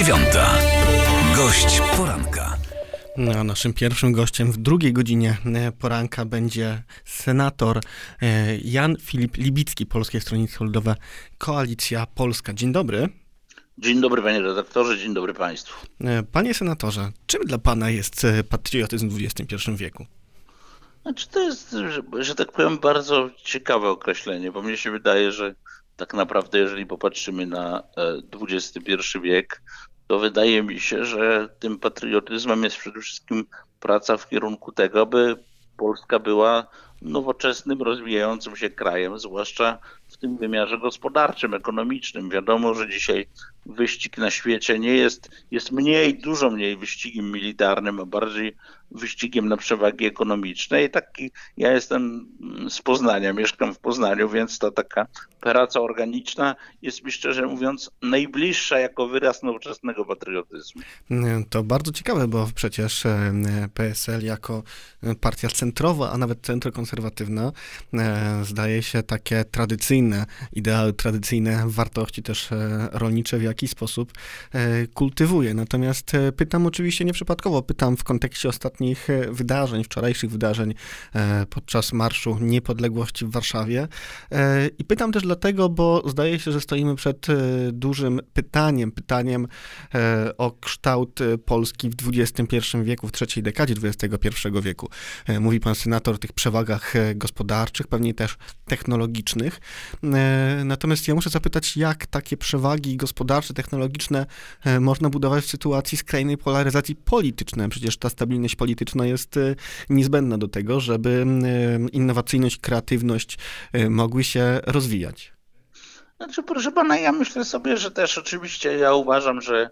dziewiąta. Gość poranka. No, naszym pierwszym gościem w drugiej godzinie e, poranka będzie senator e, Jan Filip Libicki, Polskie Stronnictwo Ludowe, Koalicja Polska. Dzień dobry. Dzień dobry panie redaktorze, dzień dobry państwu. E, panie senatorze, czym dla pana jest patriotyzm w XXI wieku? Znaczy to jest, że, że tak powiem, bardzo ciekawe określenie, bo mnie się wydaje, że tak naprawdę, jeżeli popatrzymy na XXI wiek, to wydaje mi się, że tym patriotyzmem jest przede wszystkim praca w kierunku tego, aby Polska była nowoczesnym, rozwijającym się krajem, zwłaszcza w tym wymiarze gospodarczym, ekonomicznym. Wiadomo, że dzisiaj wyścig na świecie nie jest, jest mniej, dużo mniej wyścigiem militarnym, a bardziej wyścigiem na przewagi ekonomiczne. I taki, ja jestem z Poznania, mieszkam w Poznaniu, więc ta taka praca organiczna jest mi szczerze mówiąc najbliższa jako wyraz nowoczesnego patriotyzmu. To bardzo ciekawe, bo przecież e, PSL jako partia centrowa, a nawet centrokonserwatywna e, zdaje się takie tradycyjne ideały, tradycyjne wartości też e, rolnicze w jakiś sposób kultywuje. Natomiast pytam oczywiście nieprzypadkowo, pytam w kontekście ostatnich wydarzeń, wczorajszych wydarzeń podczas Marszu Niepodległości w Warszawie i pytam też dlatego, bo zdaje się, że stoimy przed e, dużym pytaniem, pytaniem e, o kształt e, Polski w XXI wieku, w trzeciej dekadzie XXI wieku. Mówi pan senator o tych przewagach gospodarczych, pewnie też technologicznych. Natomiast ja muszę zapytać, jak takie przewagi gospodarcze, technologiczne można budować w sytuacji skrajnej polaryzacji politycznej? Przecież ta stabilność polityczna jest niezbędna do tego, żeby innowacyjność, kreatywność mogły się rozwijać. Znaczy, proszę pana, ja myślę sobie, że też oczywiście ja uważam, że e,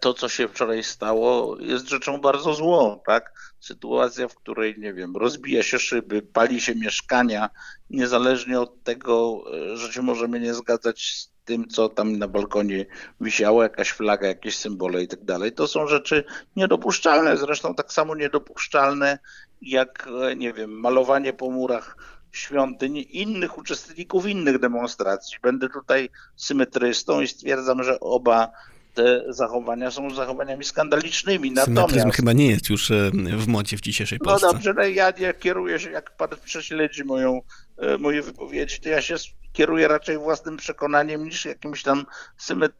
to, co się wczoraj stało, jest rzeczą bardzo złą, tak? Sytuacja, w której, nie wiem, rozbija się szyby, pali się mieszkania, niezależnie od tego, e, że się możemy nie zgadzać z tym, co tam na balkonie wisiało, jakaś flaga, jakieś symbole i tak dalej. To są rzeczy niedopuszczalne, zresztą tak samo niedopuszczalne jak, e, nie wiem, malowanie po murach świątyń innych uczestników innych demonstracji. Będę tutaj symetrystą i stwierdzam, że oba te zachowania są zachowaniami skandalicznymi. Symetryzm Natomiast, chyba nie jest już e, w modzie w dzisiejszej no Polsce. No dobrze, no ja nie kieruję się, jak pan prześledzi moją, e, moje wypowiedzi, to ja się kieruję raczej własnym przekonaniem niż jakimś tam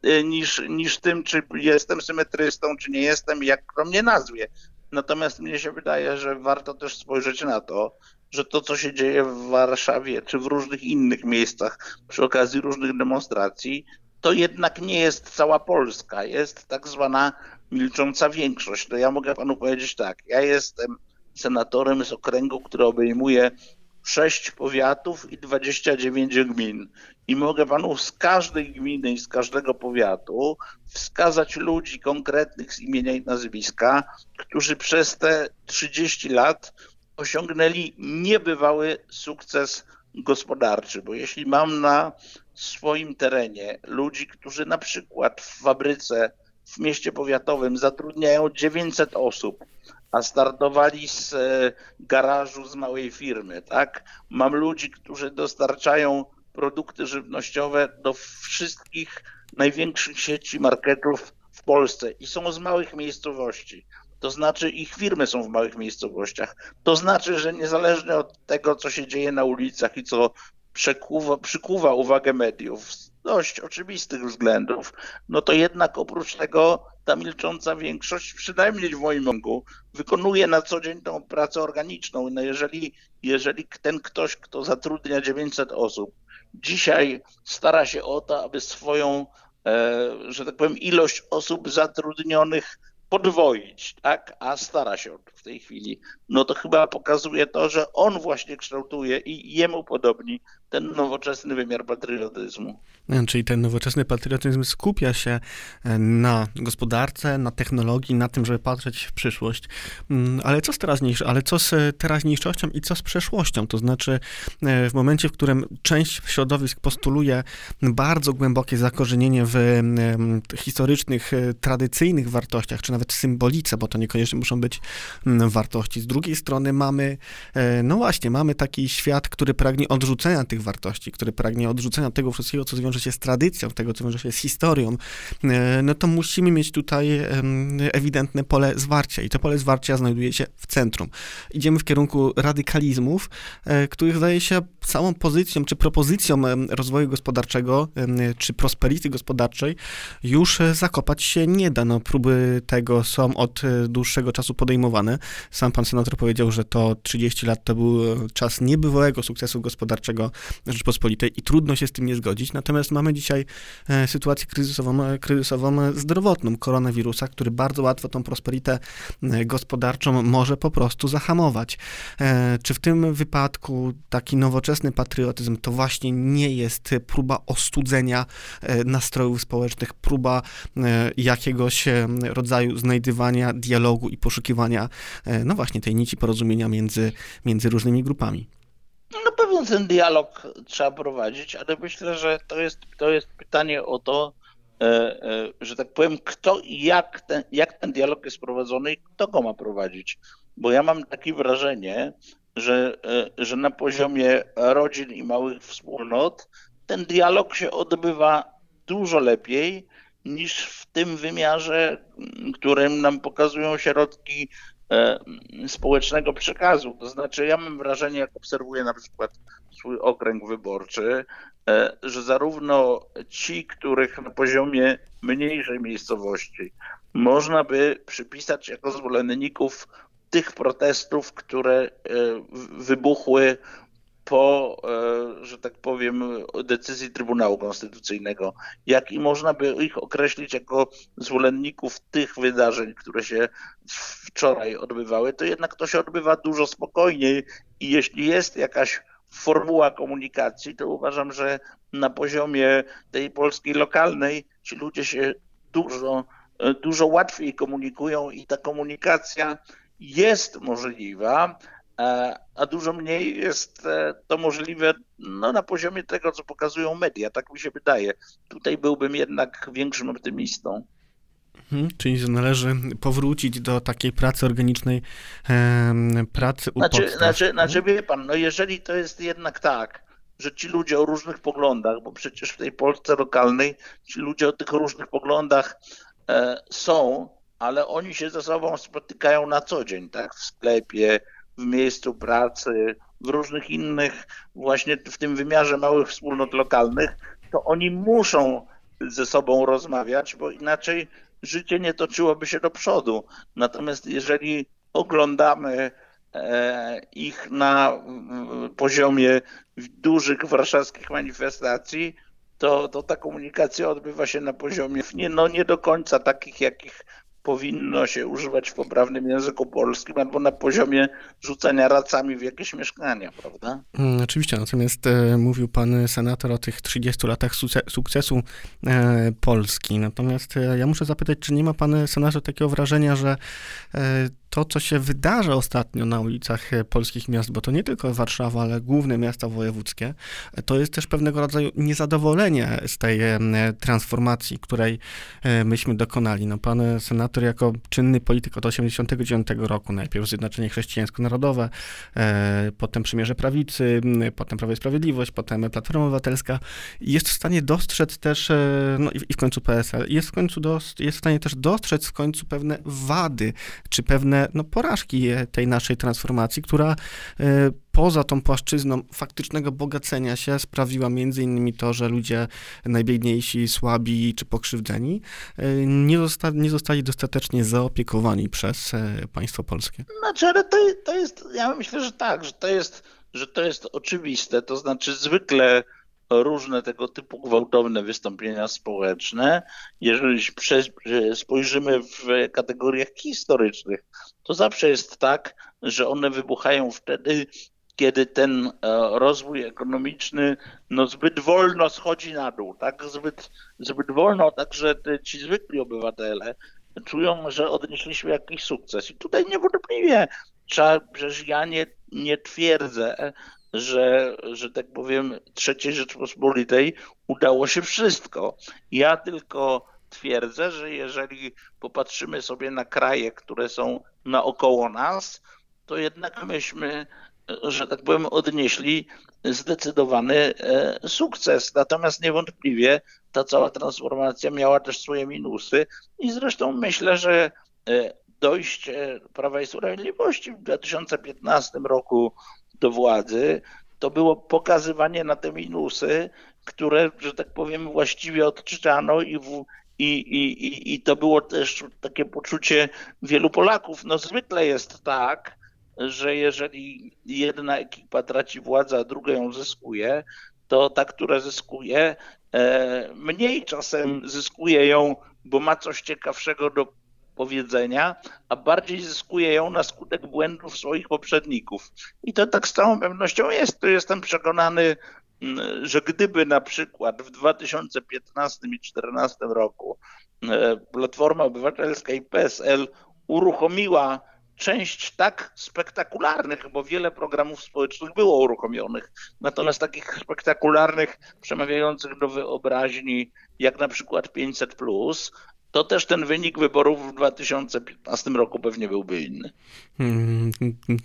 e, niż, niż tym, czy jestem symetrystą, czy nie jestem, jak kto mnie nazwie. Natomiast mnie się wydaje, że warto też spojrzeć na to, że to, co się dzieje w Warszawie czy w różnych innych miejscach przy okazji różnych demonstracji, to jednak nie jest cała Polska, jest tak zwana milcząca większość. To ja mogę panu powiedzieć tak, ja jestem senatorem z okręgu, który obejmuje 6 powiatów i 29 gmin. I mogę panu z każdej gminy i z każdego powiatu wskazać ludzi konkretnych z imienia i nazwiska, którzy przez te 30 lat osiągnęli niebywały sukces gospodarczy, bo jeśli mam na swoim terenie ludzi, którzy na przykład w fabryce w mieście powiatowym zatrudniają 900 osób, a startowali z e, garażu z małej firmy, tak? Mam ludzi, którzy dostarczają produkty żywnościowe do wszystkich największych sieci marketów w Polsce i są z małych miejscowości to znaczy ich firmy są w małych miejscowościach. To znaczy, że niezależnie od tego, co się dzieje na ulicach i co przekuwa, przykuwa uwagę mediów z dość oczywistych względów, no to jednak oprócz tego ta milcząca większość, przynajmniej w moim oku, wykonuje na co dzień tą pracę organiczną. No jeżeli, jeżeli ten ktoś, kto zatrudnia 900 osób, dzisiaj stara się o to, aby swoją, e, że tak powiem, ilość osób zatrudnionych podwoić, tak, a stara się w tej chwili, no to chyba pokazuje to, że on właśnie kształtuje i jemu podobni ten nowoczesny wymiar patriotyzmu. Czyli ten nowoczesny patriotyzm skupia się e, na gospodarce, na technologii, na tym, żeby patrzeć w przyszłość. Mm, ale co z teraźniejszością, ale co z teraźniejszością i co z przeszłością? To znaczy e, w momencie, w którym część środowisk postuluje bardzo głębokie zakorzenienie w historycznych, e, tradycyjnych wartościach, czy nawet symbolice, bo to niekoniecznie muszą być wartości. Z drugiej strony mamy, no właśnie, mamy taki świat, który pragnie odrzucenia tych naszych wartości, który pragnie odrzucenia tego wszystkiego, co zwiąże się z tradycją, tego, co wiąże się z historią, e, no to musimy mieć tutaj ewidentne pole zwarcia i to pole zwarcia znajduje się w centrum. Idziemy w kierunku radykalizmów, e, których zdaje się całą pozycją czy propozycją rozwoju gospodarczego czy prosperity gospodarczej już e, zakopać się nie da. No, próby tego są od dłuższego czasu podejmowane. Sam pan senator powiedział, że to 30 lat to był czas niebywałego sukcesu gospodarczego Rzeczpospolitej i trudno się z tym nie zgodzić. Natomiast mamy dzisiaj e, sytuację kryzysową, e, kryzysową zdrowotną koronawirusa, który bardzo łatwo tą prosperitę e, gospodarczą może po prostu zahamować. Czy w tym wypadku taki nowoczesny patriotyzm to właśnie nie jest próba ostudzenia nastrojów społecznych, próba jakiegoś rodzaju znajdywania dialogu i poszukiwania no właśnie tej nici porozumienia między, między różnymi grupami? No pewnie ten dialog trzeba prowadzić, ale myślę, że to jest, to jest pytanie o to, e, e, że tak powiem, kto i jak ten, jak ten dialog jest prowadzony i kto go ma prowadzić. Bo ja mam takie wrażenie, że, e, że na poziomie rodzin i małych wspólnot ten dialog się odbywa dużo lepiej niż w tym wymiarze, którym nam pokazują środki społecznego przekazu. To znaczy, ja mam wrażenie, jak obserwuję na przykład swój okręg wyborczy, e, że zarówno ci, których na poziomie mniejszej miejscowości można by przypisać jako zwolenników tych protestów, które e, wybuchły po, e, że tak powiem, decyzji Trybunału Konstytucyjnego, jak i można by ich określić jako zwolenników tych wydarzeń, które się wczoraj odbywały, to jednak to się odbywa dużo spokojniej. I jeśli jest jakaś formuła komunikacji, to uważam, że na poziomie tej polskiej lokalnej ci ludzie się dużo, e, dużo łatwiej komunikują i ta komunikacja jest możliwa, a dużo mniej jest e, to możliwe no, na poziomie tego, co pokazują media, tak mi się wydaje. Tutaj byłbym jednak większym optymistą. Hmm, czyli należy powrócić do takiej pracy organicznej, pracy u znaczy, Znaczy, znaczy, wie pan, no jeżeli to jest jednak tak, że ci ludzie o różnych poglądach, bo przecież w tej Polsce lokalnej ci ludzie o tych różnych poglądach e, są, ale oni się ze sobą spotykają na co dzień, tak, w sklepie, w miejscu pracy, w różnych innych, właśnie w tym wymiarze małych wspólnot lokalnych, to oni muszą ze sobą rozmawiać, bo inaczej życie nie toczyłoby się do przodu. Natomiast jeżeli oglądamy e, ich na poziomie dużych warszawskich manifestacji, to, to ta komunikacja odbywa się na poziomie nie, no nie do końca takich, jakich powinno się używać w poprawnym języku polskim albo na poziomie rzucania racami w jakieś mieszkania, prawda? Hmm, oczywiście, natomiast e, mówił pan senator o tych 30 latach sukcesu e, Polski. Natomiast e, ja muszę zapytać, czy nie ma pan senator takiego wrażenia, że e, to, co się wydarza ostatnio na ulicach e, polskich miast, bo to nie tylko Warszawa, ale główne miasta wojewódzkie, e, to jest też pewnego rodzaju niezadowolenie z tej e, transformacji, której myśmy dokonali. No, pan senator jako czynny polityk od 1989 roku, najpierw Zjednoczenie Chrześcijańsko-Narodowe, potem Przymierze Prawicy, potem Prawo i Sprawiedliwość, potem Platforma Obywatelska, jest w stanie dostrzec też, no i w końcu PSL, jest w końcu dost, jest w stanie też dostrzec w końcu pewne wady, czy pewne no, porażki tej naszej transformacji, która e, poza tą płaszczyzną faktycznego bogacenia się sprawiła między innymi to, że ludzie najbiedniejsi, słabi czy pokrzywdzeni e, nie, zosta nie zostali dostatecznie zaopiekowani przez e, państwo polskie. Znaczy, ale to, to jest, ja myślę, że tak, że to jest, że to jest oczywiste, to znaczy zwykle różne tego typu gwałtowne wystąpienia społeczne, jeżeli spojrzymy w kategoriach historycznych, to zawsze jest tak, że one wybuchają wtedy, kiedy ten e, rozwój ekonomiczny no, zbyt wolno schodzi na dół, tak? Zbyt, zbyt wolno, także ci zwykli obywatele czują, że odnieśliśmy jakiś sukces. I tutaj niewątpliwie trzeba, przecież ja nie, nie twierdzę, że, że tak powiem, III Rzeczpospolitej udało się wszystko. Ja tylko twierdzę, że jeżeli popatrzymy sobie na kraje, które są naokoło nas, to jednak myśmy że tak powiem, odnieśli zdecydowany sukces. Natomiast niewątpliwie ta cała transformacja miała też swoje minusy i zresztą myślę, że dojście Prawa i Sprawiedliwości w 2015 roku do władzy to było pokazywanie na te minusy, które, że tak powiem, właściwie odczytano i, w, i, i, i to było też takie poczucie wielu Polaków. No zwykle jest tak, że jeżeli jedna ekipa traci władzę, a druga ją zyskuje, to ta, która zyskuje, e, mniej czasem zyskuje ją, bo ma coś ciekawszego do powiedzenia, a bardziej zyskuje ją na skutek błędów swoich poprzedników. I to tak z całą pewnością jest. To jestem przekonany, mm, że gdyby na przykład w 2015 i 2014 roku e, Platforma Obywatelska i PSL uruchomiła część tak spektakularnych, bo wiele programów społecznych było uruchomionych, natomiast takich spektakularnych, przemawiających do wyobraźni, jak na przykład 500, to też ten wynik wyborów w 2015 roku pewnie byłby inny. Mm,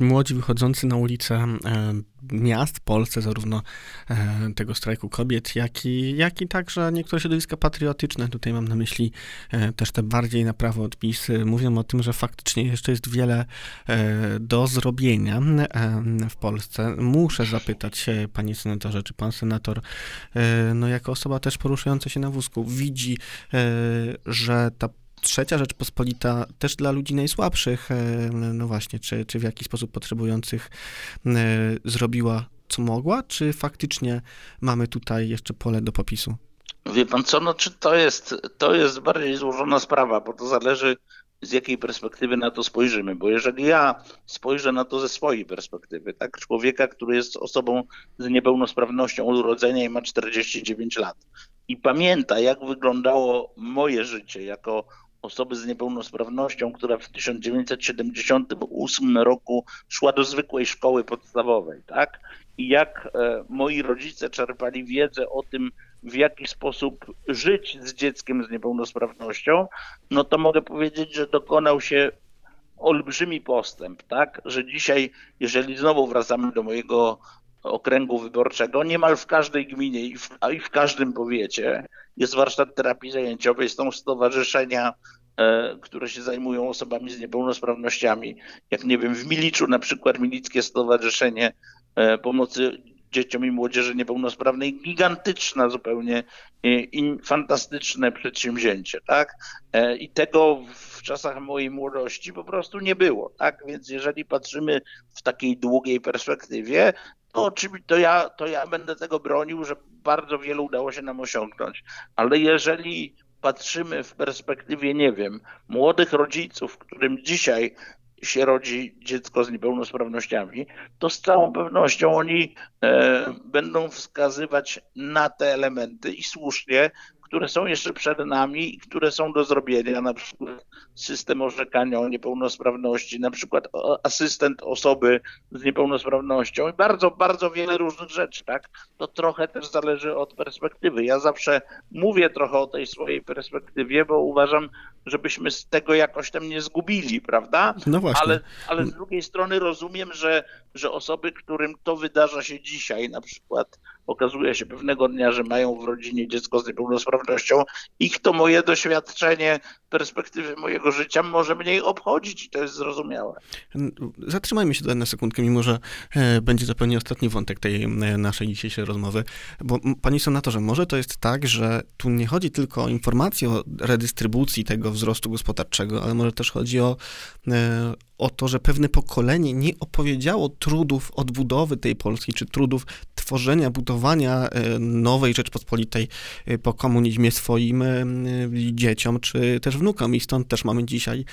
młodzi wychodzący na ulicę e, miast w Polsce, zarówno e, tego strajku kobiet, jak i, jak i także niektóre środowiska patriotyczne, tutaj mam na myśli e, też te bardziej na prawo odpisy, mówią o tym, że faktycznie jeszcze jest wiele do zrobienia w Polsce. Muszę zapytać panie senatorze, czy pan senator, no jako osoba też poruszająca się na wózku, widzi, że ta trzecia Rzeczpospolita też dla ludzi najsłabszych, e, no właśnie, czy, czy w jakiś sposób potrzebujących e, zrobiła co mogła, czy faktycznie mamy tutaj jeszcze pole do popisu? Wie pan co, no czy to jest, to jest bardziej złożona sprawa, bo to zależy z jakiej perspektywy na to spojrzymy, bo jeżeli ja spojrzę na to ze swojej perspektywy, tak, człowieka, który jest osobą z niepełnosprawnością od urodzenia i ma 49 lat i pamięta, jak wyglądało moje życie jako osoby z niepełnosprawnością, która w 1978 roku szła do zwykłej szkoły podstawowej, tak? I jak e, moi rodzice czerpali wiedzę o tym, w jaki sposób żyć z dzieckiem z niepełnosprawnością, no to mogę powiedzieć, że dokonał się olbrzymi postęp, tak? Że dzisiaj, jeżeli znowu wracamy do mojego okręgu wyborczego, niemal w każdej gminie i w, i w każdym powiecie jest warsztat terapii zajęciowej, są stowarzyszenia, e, które się zajmują osobami z niepełnosprawnościami. Jak nie wiem, w Miliczu na przykład Milickie Stowarzyszenie e, Pomocy Dzieciom i Młodzieży Niepełnosprawnej gigantyczna zupełnie i fantastyczne przedsięwzięcie, tak? E, I tego w czasach mojej młodości po prostu nie było, tak? Więc jeżeli patrzymy w takiej długiej perspektywie, to, to, ja, to ja będę tego bronił, że bardzo wiele udało się nam osiągnąć. Ale jeżeli patrzymy w perspektywie, nie wiem, młodych rodziców, którym dzisiaj się rodzi dziecko z niepełnosprawnościami, to z całą pewnością oni e, będą wskazywać na te elementy i słusznie, które są jeszcze przed nami i które są do zrobienia, na przykład system orzekania o niepełnosprawności, na przykład asystent osoby z niepełnosprawnością i bardzo, bardzo wiele różnych rzeczy, tak? To trochę też zależy od perspektywy. Ja zawsze mówię trochę o tej swojej perspektywie, bo uważam, żebyśmy z tego jakoś tam nie zgubili, prawda? No właśnie. Ale, ale z drugiej strony rozumiem, że, że osoby, którym to wydarza się dzisiaj, na przykład okazuje się pewnego dnia, że mają w rodzinie dziecko z niepełnosprawnością, ich to moje doświadczenie, perspektywy mojego życia może mniej obchodzić i to jest zrozumiałe. Zatrzymajmy się tutaj na sekundkę, mimo że e, będzie zupełnie ostatni wątek tej naszej dzisiejszej rozmowy, bo pani senatorze, może to jest tak, że tu nie chodzi tylko o informację o redystrybucji tego wzrostu gospodarczego, ale może też chodzi o, e, o to, że pewne pokolenie nie opowiedziało trudów odbudowy tej Polski, czy trudów tworzenia, budowania e, nowej Rzeczpospolitej e, po komunizmie swoim e, dzieciom, czy też wnukom. I stąd też mamy dzisiaj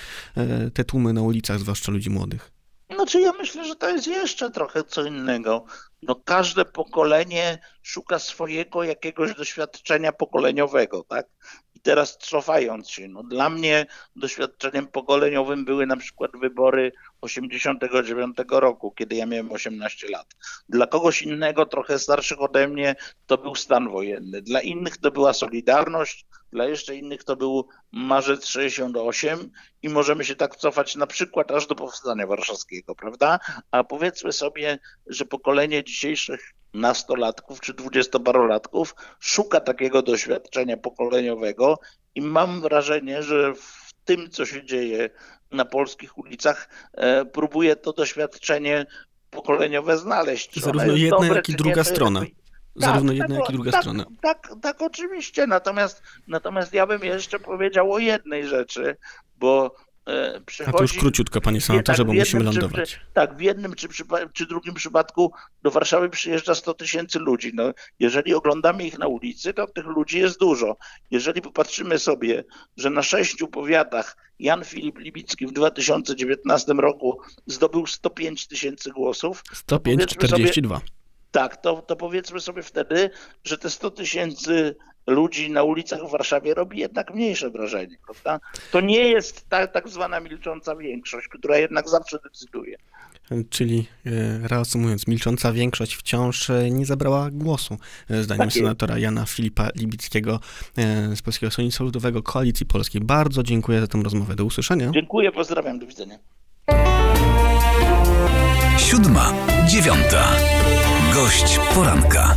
te tłumy na ulicach, zwłaszcza ludzi młodych. Znaczy ja myślę, że to jest jeszcze trochę co innego. No każde pokolenie szuka swojego jakiegoś doświadczenia pokoleniowego, tak? Teraz cofając się, no dla mnie doświadczeniem pokoleniowym były na przykład wybory 89 roku, kiedy ja miałem 18 lat. Dla kogoś innego, trochę starszych ode mnie, to był stan wojenny. Dla innych to była Solidarność, dla jeszcze innych to był marzec 68 i możemy się tak cofać na przykład aż do powstania warszawskiego, prawda? A powiedzmy sobie, że pokolenie dzisiejszych nastolatków czy dwudziestoparolatków szuka takiego doświadczenia pokoleniowego i mam wrażenie, że w tym, co się dzieje na polskich ulicach, e, próbuje to doświadczenie pokoleniowe znaleźć. Zarówno jedna, dobre, jak i druga strona. jakby- Zarówno tak, jedna, tak, jak i druga tak, strona. Tak, tak, oczywiście. Natomiast, natomiast ja bym jeszcze powiedział o jednej rzeczy, bo e, A przychodzi... to już króciutko, panie senatorze, tak, bo musimy jednym lądować. Czy, tak, w jednym czy, czy drugim przypadku do Warszawy przyjeżdża 100 tysięcy ludzi. No, jeżeli oglądamy ich na ulicy, to tych ludzi jest dużo. Jeżeli popatrzymy sobie, że na sześciu powiatach Jan Filip Libicki w 2019 roku zdobył 105 tysięcy głosów, 105, powiedzmy 42. tak, to, to powiedzmy sobie wtedy, że te 100 tysięcy ludzi na ulicach w Warszawie robi jednak mniejsze wrażenie, prawda? To nie jest ta tak zwana milcząca większość, która jednak zawsze decyduje. Czyli e, reasumując, milcząca większość wciąż e, nie zabrała głosu, e, zdaniem Tak senatora Jana Filipa Libickiego z Polskiego Stronnictwa Ludowego Koalicji Polskiej. Bardzo dziękuję za tę rozmowę. Do usłyszenia. Dziękuję, pozdrawiam, do widzenia. Siódma, dziewiąta. Gość poranka.